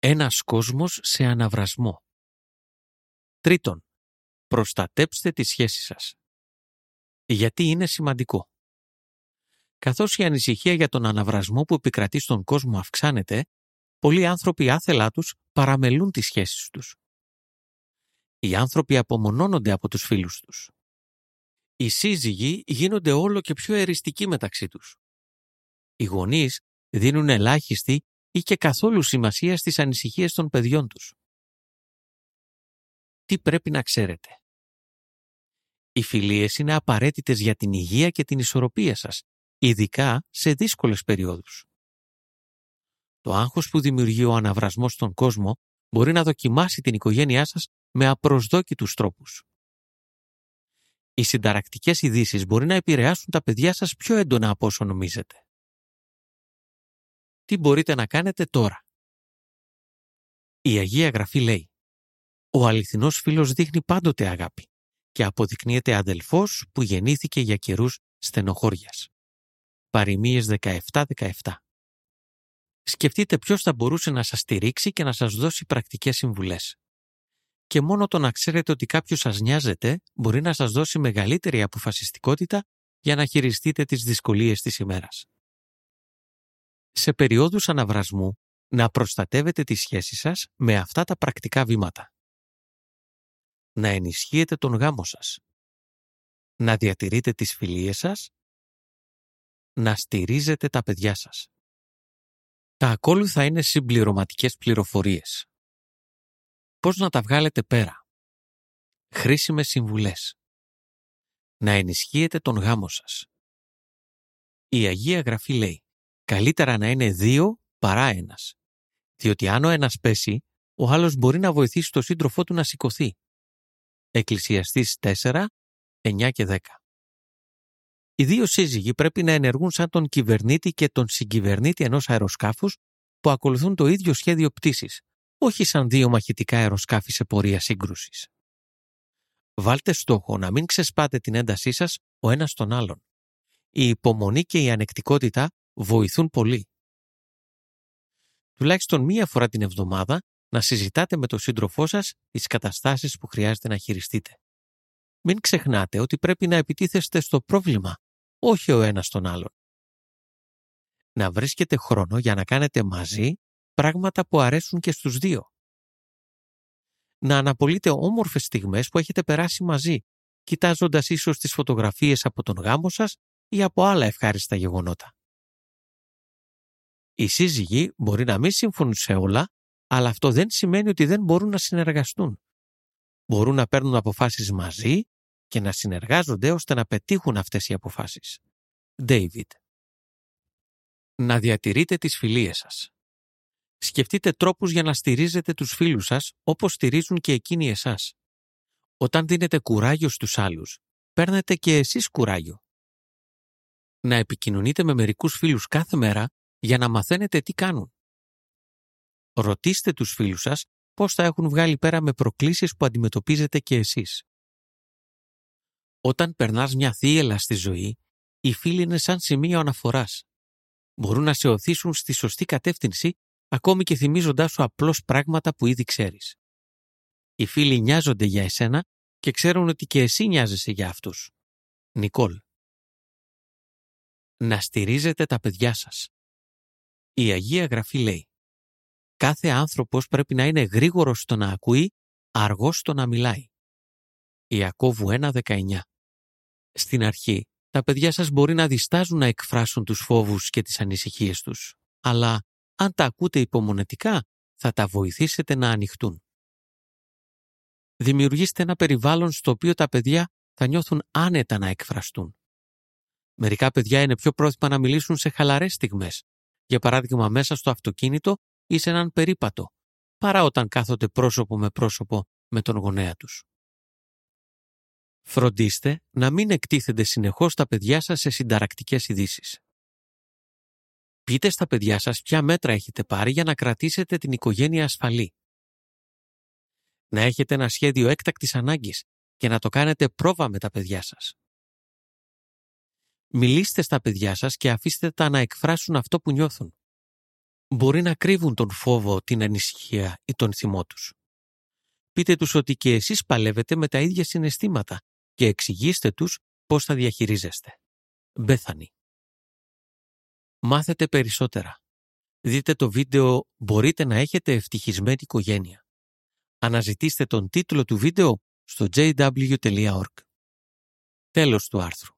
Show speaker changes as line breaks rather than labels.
Ένας κόσμος σε αναβρασμό. Τρίτον, προστατέψτε τις σχέσεις σας. Γιατί είναι σημαντικό. Καθώς η ανησυχία για τον αναβρασμό που επικρατεί στον κόσμο αυξάνεται, πολλοί άνθρωποι άθελά τους παραμελούν τις σχέσεις τους. Οι άνθρωποι απομονώνονται από τους φίλους τους. Οι σύζυγοι γίνονται όλο και πιο εριστικοί μεταξύ τους. Οι γονείς δίνουν ελάχιστη ή και καθόλου σημασία στις ανησυχίες των παιδιών τους. Τι πρέπει να ξέρετε; Οι φιλίες είναι απαραίτητες για την υγεία και την ισορροπία σας, ειδικά σε δύσκολες περιόδους. Το άγχος που δημιουργεί ο αναβρασμός στον κόσμο μπορεί να δοκιμάσει την οικογένειά σας με απροσδόκητους τρόπους. Οι συνταρακτικές ειδήσεις μπορεί να επηρεάσουν τα παιδιά σας πιο έντονα από όσο νομίζετε. Τι μπορείτε να κάνετε τώρα; Η Αγία Γραφή λέει «Ο αληθινός φίλος δείχνει πάντοτε αγάπη και αποδεικνύεται αδελφός που γεννήθηκε για καιρούς στενοχώριας». Παριμίες 17-17 Σκεφτείτε ποιος θα μπορούσε να σας στηρίξει και να σας δώσει πρακτικές συμβουλές. Και μόνο το να ξέρετε ότι κάποιος σας νοιάζεται μπορεί να σας δώσει μεγαλύτερη αποφασιστικότητα για να χειριστείτε τις δυσκολίες της ημέρας. Σε περιόδους αναβρασμού, να προστατεύετε τις σχέσεις σας με αυτά τα πρακτικά βήματα. Να ενισχύετε τον γάμο σας. Να διατηρείτε τις φιλίες σας. Να στηρίζετε τα παιδιά σας. Τα ακόλουθα είναι συμπληρωματικές πληροφορίες. Πώς να τα βγάλετε πέρα. Χρήσιμες συμβουλές. Να ενισχύετε τον γάμο σας. Η Αγία Γραφή λέει «Καλύτερα να είναι δύο παρά ένας». Διότι αν ο ένας πέσει, ο άλλος μπορεί να βοηθήσει τον σύντροφό του να σηκωθεί. Εκκλησιαστής 4, 9 και 10. Οι δύο σύζυγοι πρέπει να ενεργούν σαν τον κυβερνήτη και τον συγκυβερνήτη ενός αεροσκάφους που ακολουθούν το ίδιο σχέδιο πτήσης, όχι σαν δύο μαχητικά αεροσκάφη σε πορεία σύγκρουσης. Βάλτε στόχο να μην ξεσπάτε την έντασή σας ο ένας τον άλλον. Η υπομονή και η ανεκτικότητα βοηθούν πολύ. Τουλάχιστον μία φορά την εβδομάδα να συζητάτε με τον σύντροφό σας τις καταστάσεις που χρειάζεται να χειριστείτε. Μην ξεχνάτε ότι πρέπει να επιτίθεστε στο πρόβλημα όχι ο ένας τον άλλον. Να βρίσκετε χρόνο για να κάνετε μαζί πράγματα που αρέσουν και στους δύο. Να αναπολύτε όμορφες στιγμές που έχετε περάσει μαζί, κοιτάζοντας ίσως τις φωτογραφίες από τον γάμο σας ή από άλλα ευχάριστα γεγονότα. Οι σύζυγοι μπορεί να μην συμφωνούν σε όλα, αλλά αυτό δεν σημαίνει ότι δεν μπορούν να συνεργαστούν. Μπορούν να παίρνουν αποφάσεις μαζί και να συνεργάζονται ώστε να πετύχουν αυτές οι αποφάσεις. David Να διατηρείτε τις φιλίες σας. Σκεφτείτε τρόπους για να στηρίζετε τους φίλους σας όπως στηρίζουν και εκείνοι εσάς. Όταν δίνετε κουράγιο στους άλλους, παίρνετε και εσείς κουράγιο. Να επικοινωνείτε με μερικούς φίλους κάθε μέρα για να μαθαίνετε τι κάνουν. Ρωτήστε τους φίλους σας πώς θα έχουν βγάλει πέρα με προκλήσεις που αντιμετωπίζετε και εσείς. Όταν περνάς μια θύελα στη ζωή, οι φίλοι είναι σαν σημείο αναφοράς. Μπορούν να σε οθήσουν στη σωστή κατεύθυνση, ακόμη και θυμίζοντάς σου απλώς πράγματα που ήδη ξέρεις. Οι φίλοι νοιάζονται για εσένα και ξέρουν ότι και εσύ νοιάζεσαι για αυτούς. Νικόλ. Να στηρίζετε τα παιδιά σας. Η Αγία Γραφή λέει «Κάθε άνθρωπος πρέπει να είναι γρήγορος στο να ακούει, αργός στο να μιλάει». Ιακώβου 1.19 Στην αρχή, τα παιδιά σας μπορεί να διστάζουν να εκφράσουν τους φόβους και τις ανησυχίες τους, αλλά αν τα ακούτε υπομονετικά, θα τα βοηθήσετε να ανοιχτούν. Δημιουργήστε ένα περιβάλλον στο οποίο τα παιδιά θα νιώθουν άνετα να εκφραστούν. Μερικά παιδιά είναι πιο πρόθυμα να μιλήσουν σε χαλαρές στιγμές, για παράδειγμα μέσα στο αυτοκίνητο ή σε έναν περίπατο, παρά όταν κάθονται πρόσωπο με πρόσωπο με τον γονέα τους. Φροντίστε να μην εκτίθενται συνεχώς τα παιδιά σας σε συνταρακτικές ειδήσει. Πείτε στα παιδιά σας ποια μέτρα έχετε πάρει για να κρατήσετε την οικογένεια ασφαλή. Να έχετε ένα σχέδιο έκτακτης ανάγκης και να το κάνετε πρόβα με τα παιδιά σας. Μιλήστε στα παιδιά σας και αφήστε τα να εκφράσουν αυτό που νιώθουν. μπορεί να κρύβουν τον φόβο, την ανησυχία ή τον θυμό τους. Πείτε τους ότι και εσείς παλεύετε με τα ίδια συναισθήματα και εξηγήστε τους πώς θα διαχειρίζεστε. Μπέθανη. Μάθετε περισσότερα. Δείτε το βίντεο «Μπορείτε να έχετε ευτυχισμένη οικογένεια». Αναζητήστε τον τίτλο του βίντεο στο jw.org. Τέλος του άρθρου.